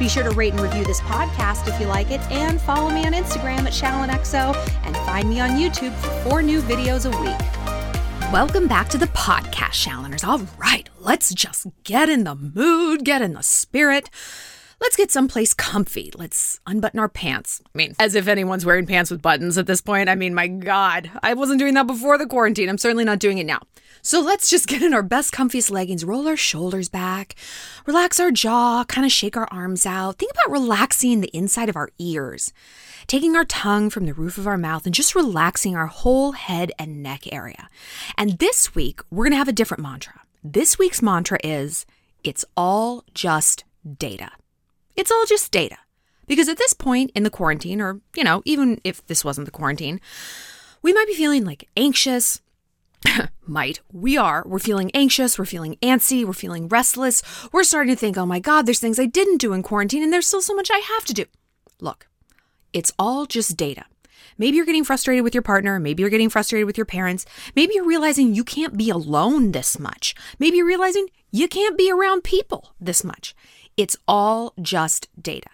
Be sure to rate and review this podcast if you like it, and follow me on Instagram at ShallonXO, and find me on YouTube for four new videos a week. Welcome back to the podcast, Shalloners. All right, let's just get in the mood, get in the spirit. Let's get someplace comfy. Let's unbutton our pants. I mean, as if anyone's wearing pants with buttons at this point. I mean, my God, I wasn't doing that before the quarantine. I'm certainly not doing it now. So let's just get in our best, comfiest leggings, roll our shoulders back, relax our jaw, kind of shake our arms out. Think about relaxing the inside of our ears, taking our tongue from the roof of our mouth and just relaxing our whole head and neck area. And this week, we're going to have a different mantra. This week's mantra is it's all just data. It's all just data. Because at this point in the quarantine, or, you know, even if this wasn't the quarantine, we might be feeling like anxious, might. We are. We're feeling anxious. We're feeling antsy. We're feeling restless. We're starting to think, oh my God, there's things I didn't do in quarantine and there's still so much I have to do. Look, it's all just data. Maybe you're getting frustrated with your partner. Maybe you're getting frustrated with your parents. Maybe you're realizing you can't be alone this much. Maybe you're realizing you can't be around people this much. It's all just data.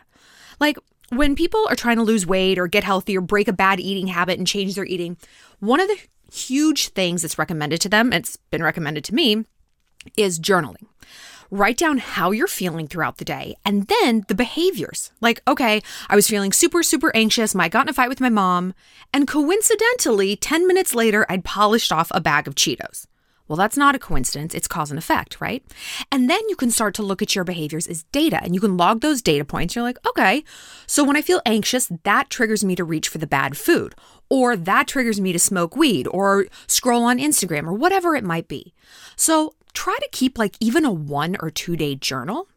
Like when people are trying to lose weight or get healthy or break a bad eating habit and change their eating, one of the huge things that's recommended to them, it's been recommended to me, is journaling. Write down how you're feeling throughout the day and then the behaviors. Like, okay, I was feeling super, super anxious. I got in a fight with my mom. And coincidentally, 10 minutes later, I'd polished off a bag of Cheetos. Well, that's not a coincidence. It's cause and effect, right? And then you can start to look at your behaviors as data and you can log those data points. You're like, okay, so when I feel anxious, that triggers me to reach for the bad food, or that triggers me to smoke weed or scroll on Instagram or whatever it might be. So try to keep like even a one or two day journal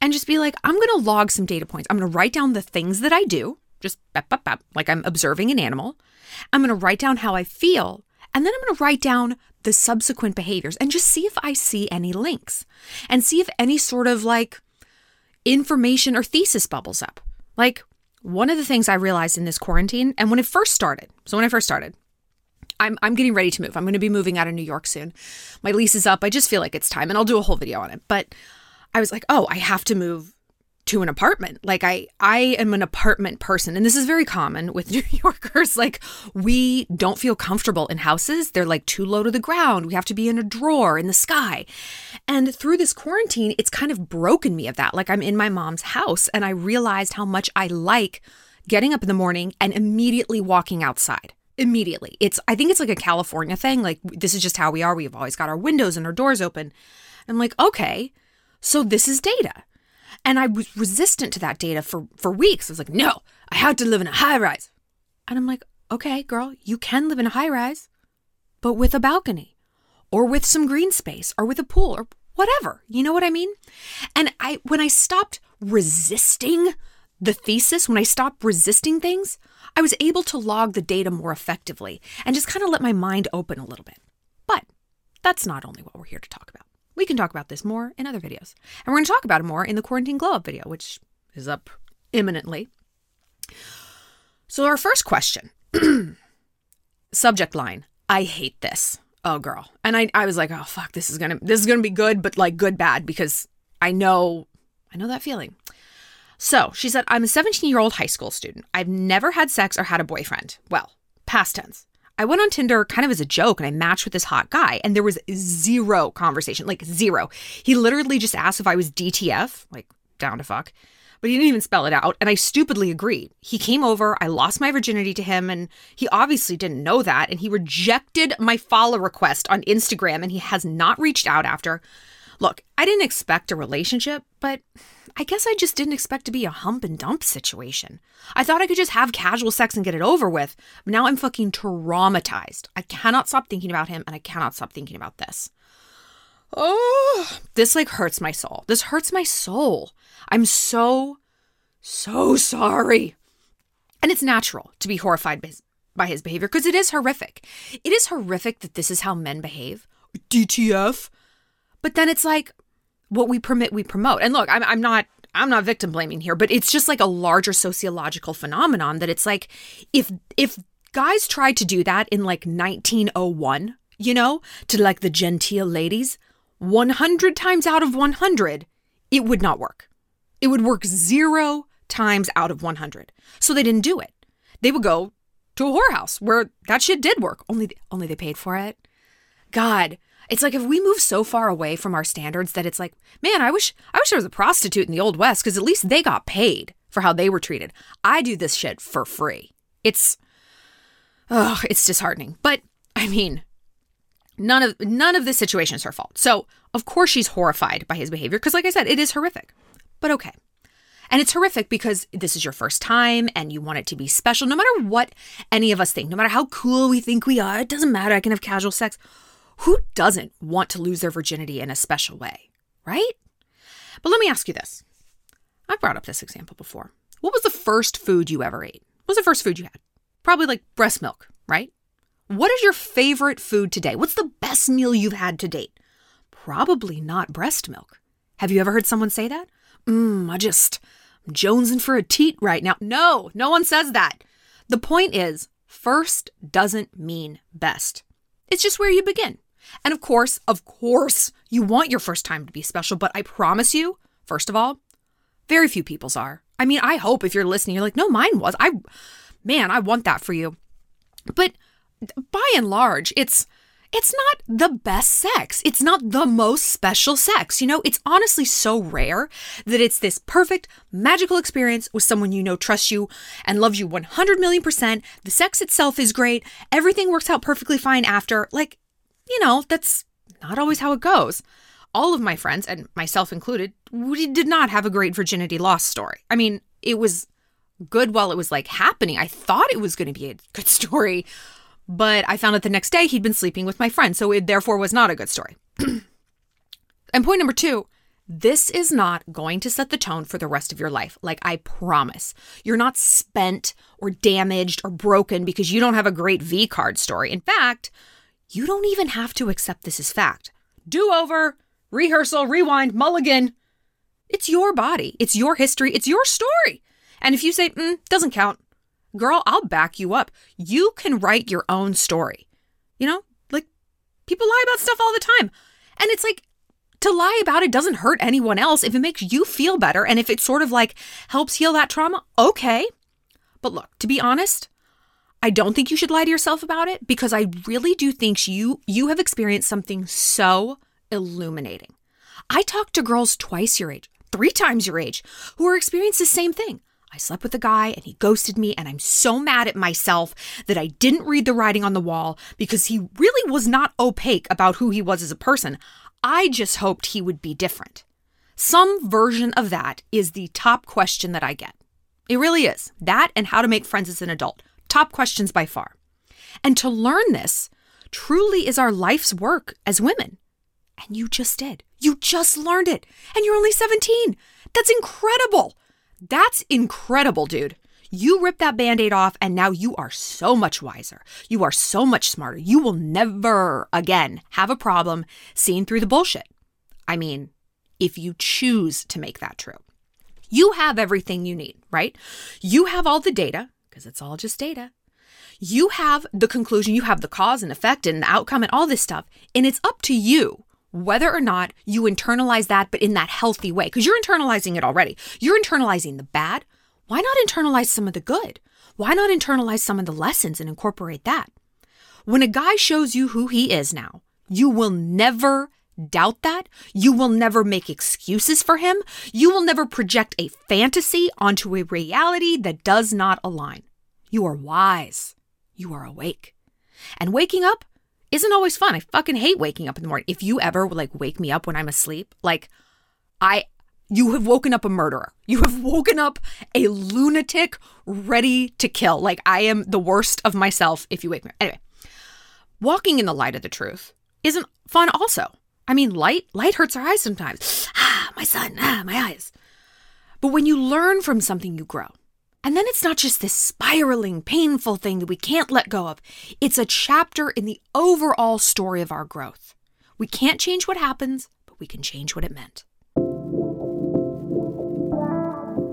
and just be like, I'm going to log some data points. I'm going to write down the things that I do, just bap, bap, bap, like I'm observing an animal. I'm going to write down how I feel. And then I'm going to write down the subsequent behaviors and just see if I see any links and see if any sort of like information or thesis bubbles up. Like one of the things I realized in this quarantine and when it first started, so when I first started, I'm, I'm getting ready to move. I'm going to be moving out of New York soon. My lease is up. I just feel like it's time and I'll do a whole video on it. But I was like, oh, I have to move to an apartment. Like I I am an apartment person and this is very common with New Yorkers like we don't feel comfortable in houses. They're like too low to the ground. We have to be in a drawer in the sky. And through this quarantine, it's kind of broken me of that. Like I'm in my mom's house and I realized how much I like getting up in the morning and immediately walking outside immediately. It's I think it's like a California thing. Like this is just how we are. We've always got our windows and our doors open. I'm like, okay, so this is data. And I was resistant to that data for, for weeks. I was like, no, I had to live in a high rise. And I'm like, okay, girl, you can live in a high rise, but with a balcony or with some green space or with a pool or whatever. You know what I mean? And I when I stopped resisting the thesis, when I stopped resisting things, I was able to log the data more effectively and just kind of let my mind open a little bit. But that's not only what we're here to talk about. We can talk about this more in other videos. And we're going to talk about it more in the quarantine glow up video, which is up imminently. So, our first question subject line I hate this. Oh, girl. And I, I was like, oh, fuck, this is going to, this is going to be good, but like good, bad, because I know, I know that feeling. So she said, I'm a 17 year old high school student. I've never had sex or had a boyfriend. Well, past tense. I went on Tinder kind of as a joke and I matched with this hot guy and there was zero conversation, like zero. He literally just asked if I was DTF, like down to fuck, but he didn't even spell it out. And I stupidly agreed. He came over, I lost my virginity to him, and he obviously didn't know that. And he rejected my follow request on Instagram and he has not reached out after. Look, I didn't expect a relationship, but I guess I just didn't expect to be a hump and dump situation. I thought I could just have casual sex and get it over with. Now I'm fucking traumatized. I cannot stop thinking about him and I cannot stop thinking about this. Oh, this like hurts my soul. This hurts my soul. I'm so, so sorry. And it's natural to be horrified by, by his behavior because it is horrific. It is horrific that this is how men behave. DTF. But then it's like what we permit, we promote. And look, I'm, I'm not. I'm not victim blaming here, but it's just like a larger sociological phenomenon that it's like if if guys tried to do that in like 1901, you know, to like the genteel ladies, 100 times out of 100, it would not work. It would work zero times out of 100. So they didn't do it. They would go to a whorehouse where that shit did work. Only only they paid for it. God, it's like if we move so far away from our standards that it's like, man, I wish I wish there was a prostitute in the old west cuz at least they got paid for how they were treated. I do this shit for free. It's oh, it's disheartening. But I mean, none of none of this situation is her fault. So, of course she's horrified by his behavior because like I said, it is horrific. But okay. And it's horrific because this is your first time and you want it to be special, no matter what any of us think, no matter how cool we think we are. It doesn't matter. I can have casual sex. Who doesn't want to lose their virginity in a special way, right? But let me ask you this. I've brought up this example before. What was the first food you ever ate? What was the first food you had? Probably like breast milk, right? What is your favorite food today? What's the best meal you've had to date? Probably not breast milk. Have you ever heard someone say that? Mmm, I just, I'm jonesing for a teat right now. No, no one says that. The point is, first doesn't mean best. It's just where you begin. And of course, of course, you want your first time to be special, but I promise you, first of all, very few people's are. I mean, I hope if you're listening, you're like, no, mine was. I, man, I want that for you. But by and large, it's it's not the best sex. It's not the most special sex. You know, it's honestly so rare that it's this perfect, magical experience with someone you know trusts you and loves you 100 million percent. The sex itself is great. Everything works out perfectly fine after. Like, you know, that's not always how it goes. All of my friends, and myself included, we did not have a great virginity loss story. I mean, it was good while it was like happening. I thought it was going to be a good story but I found out the next day he'd been sleeping with my friend, so it therefore was not a good story. and point number two this is not going to set the tone for the rest of your life. Like, I promise. You're not spent or damaged or broken because you don't have a great V card story. In fact, you don't even have to accept this as fact. Do over, rehearsal, rewind, mulligan. It's your body, it's your history, it's your story. And if you say, mm, doesn't count, girl, I'll back you up. You can write your own story. You know, like people lie about stuff all the time. And it's like, to lie about it doesn't hurt anyone else if it makes you feel better and if it sort of like helps heal that trauma, okay. But look, to be honest, I don't think you should lie to yourself about it because I really do think you you have experienced something so illuminating. I talked to girls twice your age, three times your age, who are experiencing the same thing. I slept with a guy and he ghosted me, and I'm so mad at myself that I didn't read the writing on the wall because he really was not opaque about who he was as a person. I just hoped he would be different. Some version of that is the top question that I get. It really is. That and how to make friends as an adult. Top questions by far. And to learn this truly is our life's work as women. And you just did. You just learned it. And you're only 17. That's incredible. That's incredible, dude. You rip that band aid off, and now you are so much wiser. You are so much smarter. You will never again have a problem seeing through the bullshit. I mean, if you choose to make that true, you have everything you need, right? You have all the data, because it's all just data. You have the conclusion, you have the cause and effect and the outcome and all this stuff. And it's up to you whether or not you internalize that, but in that healthy way, because you're internalizing it already. You're internalizing the bad. Why not internalize some of the good? Why not internalize some of the lessons and incorporate that? When a guy shows you who he is now, you will never doubt that. You will never make excuses for him. You will never project a fantasy onto a reality that does not align. You are wise. You are awake. And waking up isn't always fun. I fucking hate waking up in the morning. If you ever like wake me up when I'm asleep, like I you have woken up a murderer. You have woken up a lunatic ready to kill. Like I am the worst of myself if you wake me. Up. Anyway, walking in the light of the truth isn't fun also. I mean, light light hurts our eyes sometimes. Ah, my son, ah, my eyes. But when you learn from something, you grow. And then it's not just this spiraling, painful thing that we can't let go of. It's a chapter in the overall story of our growth. We can't change what happens, but we can change what it meant.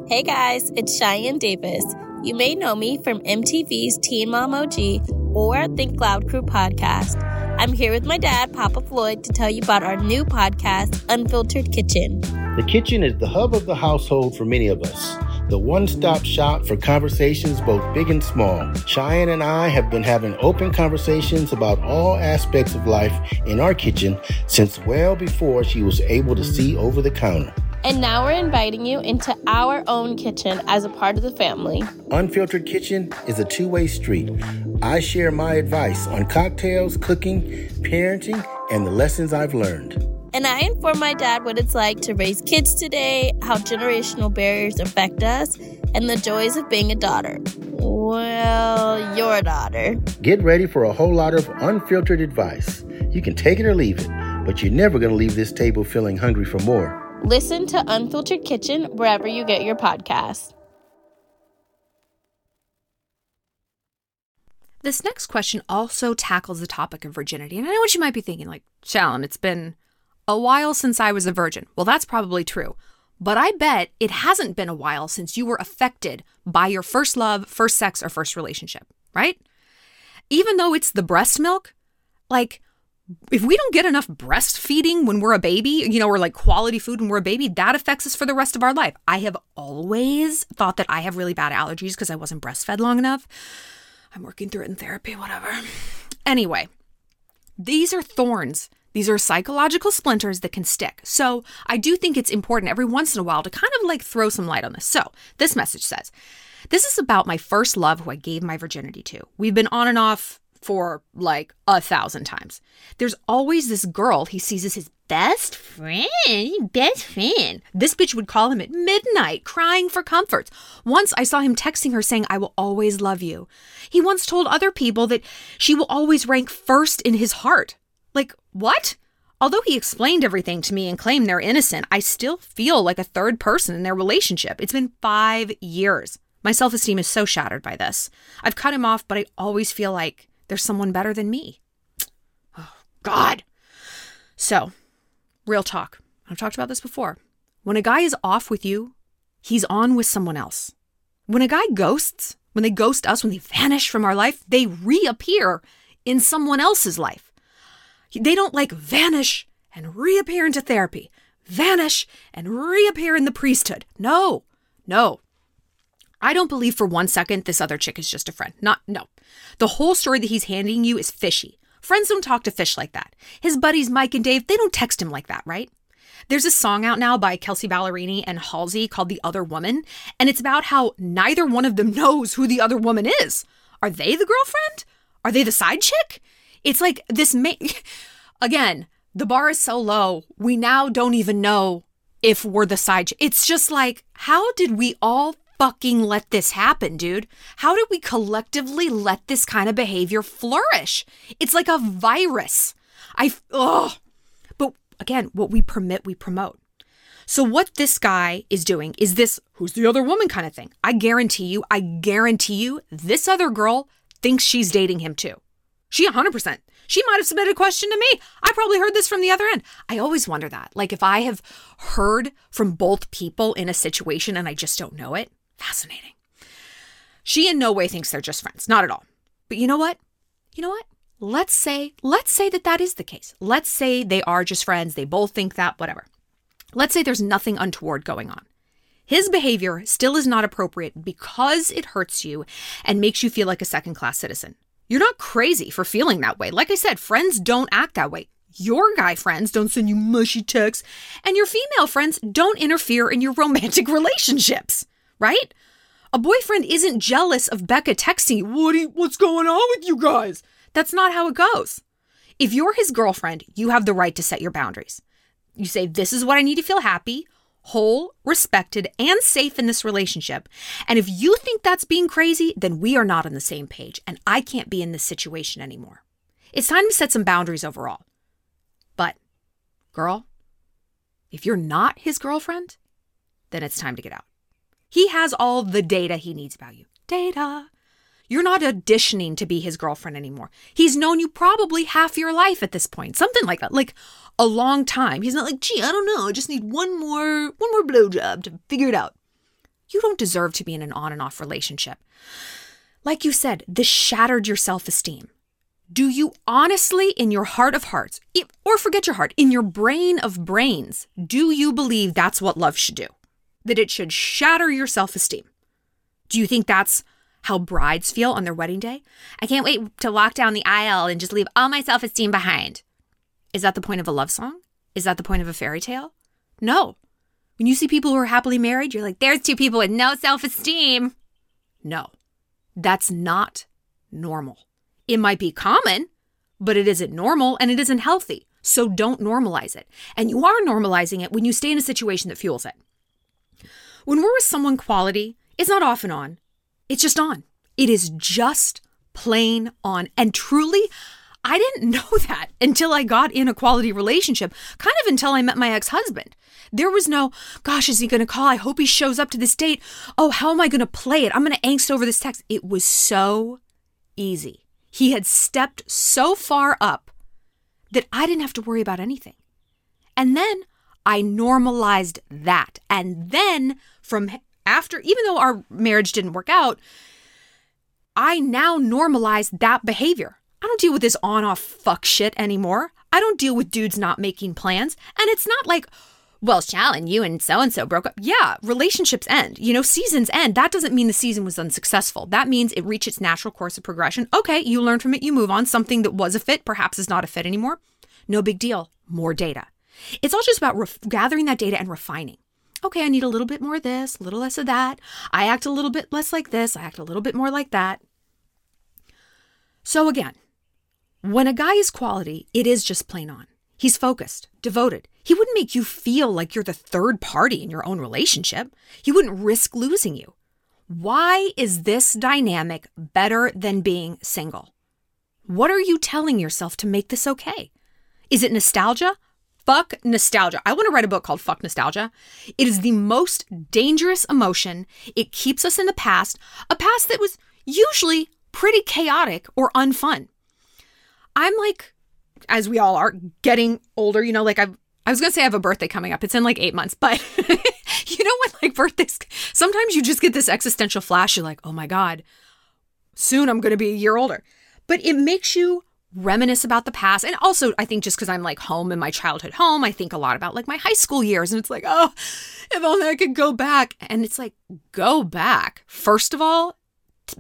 Hey guys, it's Cheyenne Davis. You may know me from MTV's Teen Mom OG or Think Loud Crew podcast. I'm here with my dad, Papa Floyd, to tell you about our new podcast, Unfiltered Kitchen. The kitchen is the hub of the household for many of us the one stop shop for conversations both big and small. Cheyenne and I have been having open conversations about all aspects of life in our kitchen since well before she was able to see over the counter. And now we're inviting you into our own kitchen as a part of the family. Unfiltered Kitchen is a two way street. I share my advice on cocktails, cooking, parenting, and the lessons I've learned. And I inform my dad what it's like to raise kids today, how generational barriers affect us, and the joys of being a daughter. Well, your daughter. Get ready for a whole lot of unfiltered advice. You can take it or leave it, but you're never going to leave this table feeling hungry for more. Listen to Unfiltered Kitchen wherever you get your podcasts. This next question also tackles the topic of virginity. And I know what you might be thinking, like, Shallon, it's been a while since I was a virgin. Well, that's probably true. But I bet it hasn't been a while since you were affected by your first love, first sex, or first relationship, right? Even though it's the breast milk, like if we don't get enough breastfeeding when we're a baby, you know, or like quality food when we're a baby, that affects us for the rest of our life. I have always thought that I have really bad allergies because I wasn't breastfed long enough. I'm working through it in therapy, whatever. Anyway, these are thorns. These are psychological splinters that can stick. So I do think it's important every once in a while to kind of like throw some light on this. So this message says, This is about my first love who I gave my virginity to. We've been on and off for like a thousand times. There's always this girl he sees as his best friend, best friend. This bitch would call him at midnight, crying for comforts. Once I saw him texting her saying, I will always love you. He once told other people that she will always rank first in his heart. Like, what? Although he explained everything to me and claimed they're innocent, I still feel like a third person in their relationship. It's been five years. My self esteem is so shattered by this. I've cut him off, but I always feel like there's someone better than me. Oh, God. So, real talk. I've talked about this before. When a guy is off with you, he's on with someone else. When a guy ghosts, when they ghost us, when they vanish from our life, they reappear in someone else's life. They don't like vanish and reappear into therapy, vanish and reappear in the priesthood. No, no. I don't believe for one second this other chick is just a friend. Not, no. The whole story that he's handing you is fishy. Friends don't talk to fish like that. His buddies Mike and Dave, they don't text him like that, right? There's a song out now by Kelsea Ballerini and Halsey called The Other Woman, and it's about how neither one of them knows who the other woman is. Are they the girlfriend? Are they the side chick? It's like this ma- again, the bar is so low. We now don't even know if we're the side chick. It's just like how did we all fucking let this happen, dude? How did we collectively let this kind of behavior flourish? It's like a virus. I, ugh. But again, what we permit, we promote. So, what this guy is doing is this who's the other woman kind of thing. I guarantee you, I guarantee you, this other girl thinks she's dating him too. She 100%. She might have submitted a question to me. I probably heard this from the other end. I always wonder that. Like, if I have heard from both people in a situation and I just don't know it, Fascinating. She in no way thinks they're just friends, not at all. But you know what? You know what? Let's say, let's say that that is the case. Let's say they are just friends, they both think that, whatever. Let's say there's nothing untoward going on. His behavior still is not appropriate because it hurts you and makes you feel like a second class citizen. You're not crazy for feeling that way. Like I said, friends don't act that way. Your guy friends don't send you mushy texts, and your female friends don't interfere in your romantic relationships right? A boyfriend isn't jealous of Becca texting, you, what's going on with you guys? That's not how it goes. If you're his girlfriend, you have the right to set your boundaries. You say, This is what I need to feel happy, whole, respected, and safe in this relationship. And if you think that's being crazy, then we are not on the same page, and I can't be in this situation anymore. It's time to set some boundaries overall. But, girl, if you're not his girlfriend, then it's time to get out. He has all the data he needs about you. Data. You're not auditioning to be his girlfriend anymore. He's known you probably half your life at this point, something like that, like a long time. He's not like, gee, I don't know, I just need one more, one more blowjob to figure it out. You don't deserve to be in an on and off relationship. Like you said, this shattered your self esteem. Do you honestly, in your heart of hearts, or forget your heart, in your brain of brains, do you believe that's what love should do? That it should shatter your self esteem? Do you think that's how brides feel on their wedding day? I can't wait to walk down the aisle and just leave all my self esteem behind. Is that the point of a love song? Is that the point of a fairy tale? No. When you see people who are happily married, you're like, there's two people with no self esteem. No, that's not normal. It might be common, but it isn't normal and it isn't healthy. So don't normalize it. And you are normalizing it when you stay in a situation that fuels it. When we're with someone quality, it's not off and on, it's just on. It is just plain on. And truly, I didn't know that until I got in a quality relationship, kind of until I met my ex husband. There was no, gosh, is he going to call? I hope he shows up to this date. Oh, how am I going to play it? I'm going to angst over this text. It was so easy. He had stepped so far up that I didn't have to worry about anything. And then I normalized that. And then from after, even though our marriage didn't work out, I now normalize that behavior. I don't deal with this on off fuck shit anymore. I don't deal with dudes not making plans. And it's not like, well, Shallon, you and so and so broke up. Yeah, relationships end. You know, seasons end. That doesn't mean the season was unsuccessful. That means it reached its natural course of progression. Okay, you learn from it, you move on. Something that was a fit perhaps is not a fit anymore. No big deal. More data. It's all just about ref- gathering that data and refining. Okay, I need a little bit more of this, a little less of that. I act a little bit less like this, I act a little bit more like that. So, again, when a guy is quality, it is just plain on. He's focused, devoted. He wouldn't make you feel like you're the third party in your own relationship. He wouldn't risk losing you. Why is this dynamic better than being single? What are you telling yourself to make this okay? Is it nostalgia? Fuck nostalgia. I want to write a book called Fuck Nostalgia. It is the most dangerous emotion. It keeps us in the past, a past that was usually pretty chaotic or unfun. I'm like, as we all are, getting older. You know, like I've I was gonna say I have a birthday coming up. It's in like eight months, but you know when like birthdays sometimes you just get this existential flash, you're like, oh my God, soon I'm gonna be a year older. But it makes you reminisce about the past. And also I think just because I'm like home in my childhood home, I think a lot about like my high school years. And it's like, oh, if only I could go back. And it's like, go back. First of all,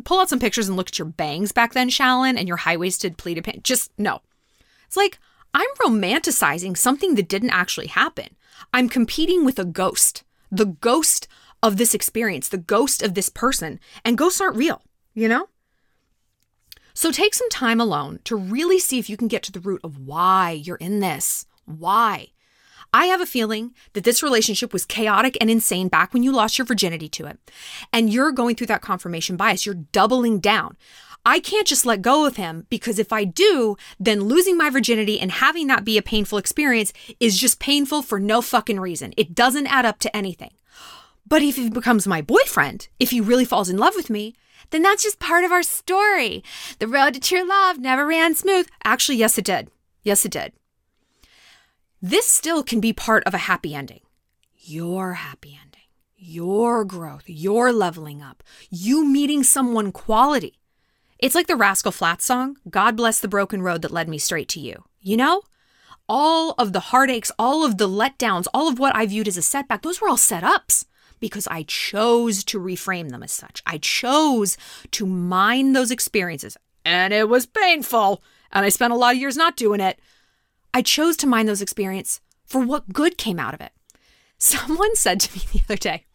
pull out some pictures and look at your bangs back then, Shallon, and your high-waisted pleated pants. Just no. It's like I'm romanticizing something that didn't actually happen. I'm competing with a ghost, the ghost of this experience, the ghost of this person. And ghosts aren't real, you know? So take some time alone to really see if you can get to the root of why you're in this. Why? I have a feeling that this relationship was chaotic and insane back when you lost your virginity to it. And you're going through that confirmation bias. You're doubling down. I can't just let go of him because if I do, then losing my virginity and having that be a painful experience is just painful for no fucking reason. It doesn't add up to anything. But if he becomes my boyfriend, if he really falls in love with me, then that's just part of our story. The road to true love never ran smooth. Actually, yes, it did. Yes, it did. This still can be part of a happy ending. Your happy ending, your growth, your leveling up, you meeting someone quality. It's like the Rascal Flatts song, God bless the broken road that led me straight to you. You know? All of the heartaches, all of the letdowns, all of what I viewed as a setback, those were all setups because I chose to reframe them as such. I chose to mine those experiences, and it was painful, and I spent a lot of years not doing it. I chose to mine those experiences for what good came out of it. Someone said to me the other day,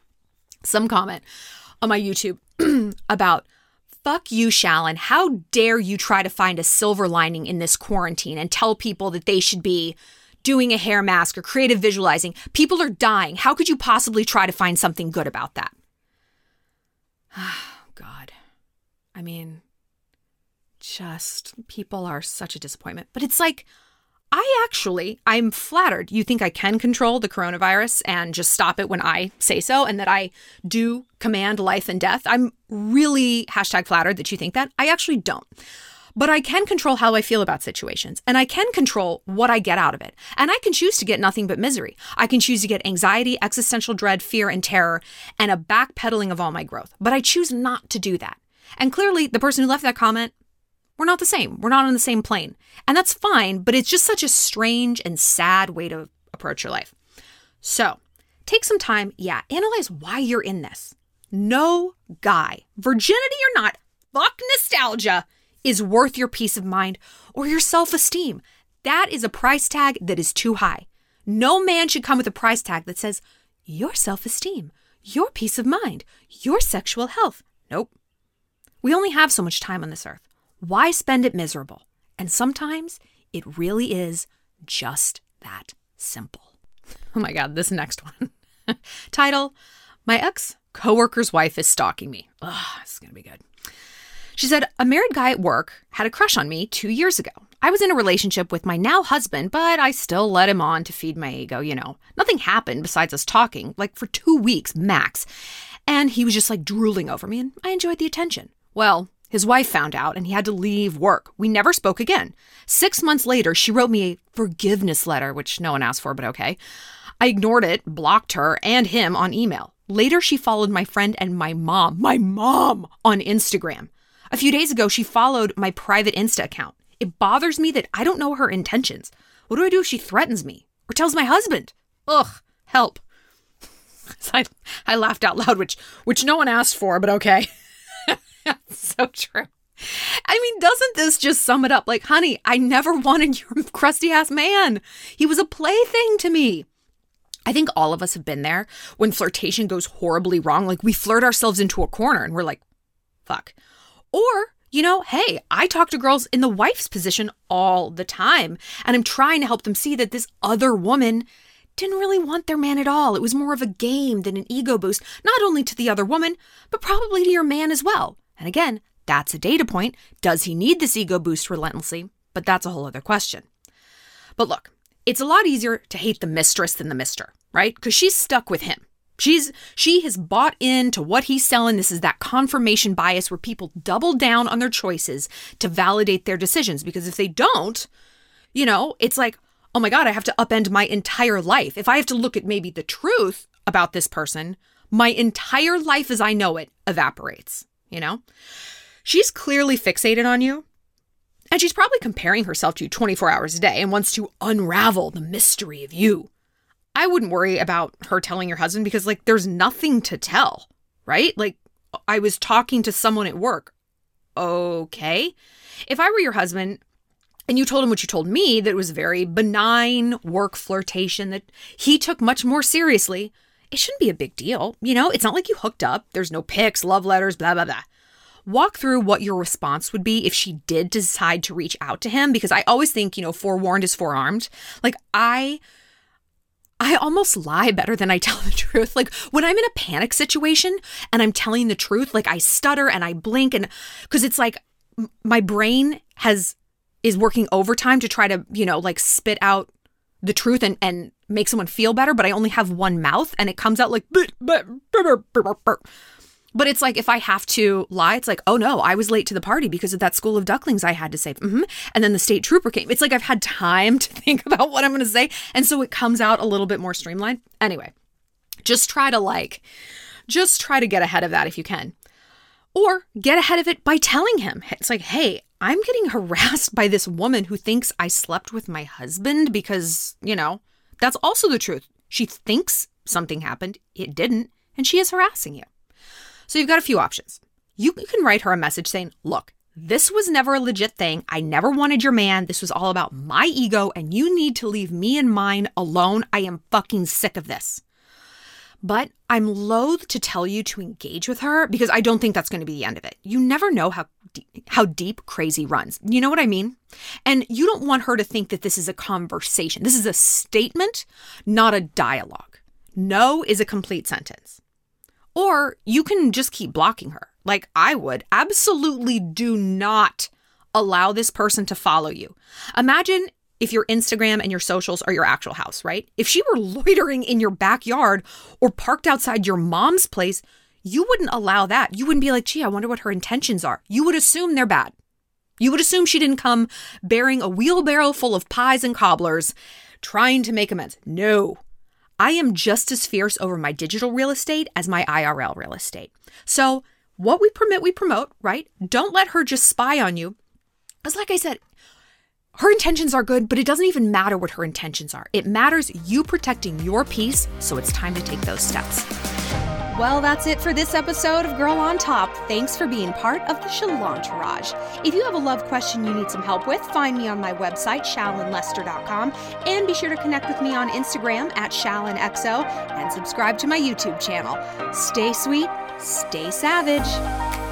some comment on my YouTube about fuck you, Shallon. How dare you try to find a silver lining in this quarantine and tell people that they should be doing a hair mask or creative visualizing? People are dying. How could you possibly try to find something good about that? Oh, God. I mean, just people are such a disappointment. But it's like, I actually, I'm flattered. You think I can control the coronavirus and just stop it when I say so, and that I do command life and death. I'm really hashtag flattered that you think that. I actually don't. But I can control how I feel about situations, and I can control what I get out of it. And I can choose to get nothing but misery. I can choose to get anxiety, existential dread, fear, and terror, and a backpedaling of all my growth. But I choose not to do that. And clearly, the person who left that comment we're not the same. We're not on the same plane. And that's fine, but it's just such a strange and sad way to approach your life. So take some time, yeah, analyze why you're in this. No guy, virginity or not, fuck nostalgia, is worth your peace of mind or your self esteem. That is a price tag that is too high. No man should come with a price tag that says your self esteem, your peace of mind, your sexual health. Nope. We only have so much time on this earth. Why spend it miserable? And sometimes it really is just that simple. Oh my God, this next one. Title My ex coworker's wife is stalking me. Ugh, this is going to be good. She said, A married guy at work had a crush on me two years ago. I was in a relationship with my now husband, but I still let him on to feed my ego, you know. Nothing happened besides us talking, like for two weeks max. And he was just like drooling over me, and I enjoyed the attention. Well, his wife found out and he had to leave work. We never spoke again. Six months later, she wrote me a forgiveness letter, which no one asked for, but okay. I ignored it, blocked her and him on email. Later, she followed my friend and my mom, my mom, on Instagram. A few days ago, she followed my private Insta account. It bothers me that I don't know her intentions. What do I do if she threatens me or tells my husband? Ugh, help. I, I laughed out loud, which which no one asked for, but okay. so true. I mean, doesn't this just sum it up? Like, honey, I never wanted your crusty ass man. He was a plaything to me. I think all of us have been there when flirtation goes horribly wrong. Like, we flirt ourselves into a corner and we're like, fuck. Or, you know, hey, I talk to girls in the wife's position all the time, and I'm trying to help them see that this other woman didn't really want their man at all. It was more of a game than an ego boost, not only to the other woman, but probably to your man as well. And again, that's a data point. Does he need this ego boost relentlessly? But that's a whole other question. But look, it's a lot easier to hate the mistress than the mister, right? Because she's stuck with him. She's she has bought into what he's selling. This is that confirmation bias where people double down on their choices to validate their decisions. Because if they don't, you know, it's like, oh my God, I have to upend my entire life. If I have to look at maybe the truth about this person, my entire life as I know it evaporates you know? She's clearly fixated on you. And she's probably comparing herself to you 24 hours a day and wants to unravel the mystery of you. I wouldn't worry about her telling your husband because, like, there's nothing to tell, right? Like, I was talking to someone at work. Okay. If I were your husband and you told him what you told me, that it was very benign work flirtation that he took much more seriously, it shouldn't be a big deal. You know, it's not like you hooked up. There's no pics, love letters, blah, blah, blah. Walk through what your response would be if she did decide to reach out to him because I always think, you know, forewarned is forearmed. Like I I almost lie better than I tell the truth. Like when I'm in a panic situation and I'm telling the truth, like I stutter and I blink and cuz it's like my brain has is working overtime to try to, you know, like spit out the truth and and make someone feel better, but I only have one mouth and it comes out like but it's like if I have to lie, it's like, oh no, I was late to the party because of that school of ducklings I had to say. Mm-hmm. And then the state trooper came. It's like I've had time to think about what I'm going to say. And so it comes out a little bit more streamlined. Anyway, just try to like, just try to get ahead of that if you can. Or get ahead of it by telling him. It's like, hey, I'm getting harassed by this woman who thinks I slept with my husband because, you know, that's also the truth. She thinks something happened, it didn't, and she is harassing you. So you've got a few options. You can write her a message saying, Look, this was never a legit thing. I never wanted your man. This was all about my ego, and you need to leave me and mine alone. I am fucking sick of this. But I'm loath to tell you to engage with her because I don't think that's going to be the end of it. You never know how how deep crazy runs. You know what I mean? And you don't want her to think that this is a conversation. This is a statement, not a dialogue. No is a complete sentence. Or you can just keep blocking her, like I would. Absolutely do not allow this person to follow you. Imagine if your Instagram and your socials are your actual house, right? If she were loitering in your backyard or parked outside your mom's place, you wouldn't allow that. You wouldn't be like, gee, I wonder what her intentions are. You would assume they're bad. You would assume she didn't come bearing a wheelbarrow full of pies and cobblers trying to make amends. No. I am just as fierce over my digital real estate as my IRL real estate. So, what we permit, we promote, right? Don't let her just spy on you. Because, like I said, her intentions are good, but it doesn't even matter what her intentions are. It matters you protecting your peace, so it's time to take those steps. Well, that's it for this episode of Girl on Top. Thanks for being part of the Shalantourage. If you have a love question you need some help with, find me on my website, shallonlester.com, and be sure to connect with me on Instagram at shallonxo and subscribe to my YouTube channel. Stay sweet, stay savage.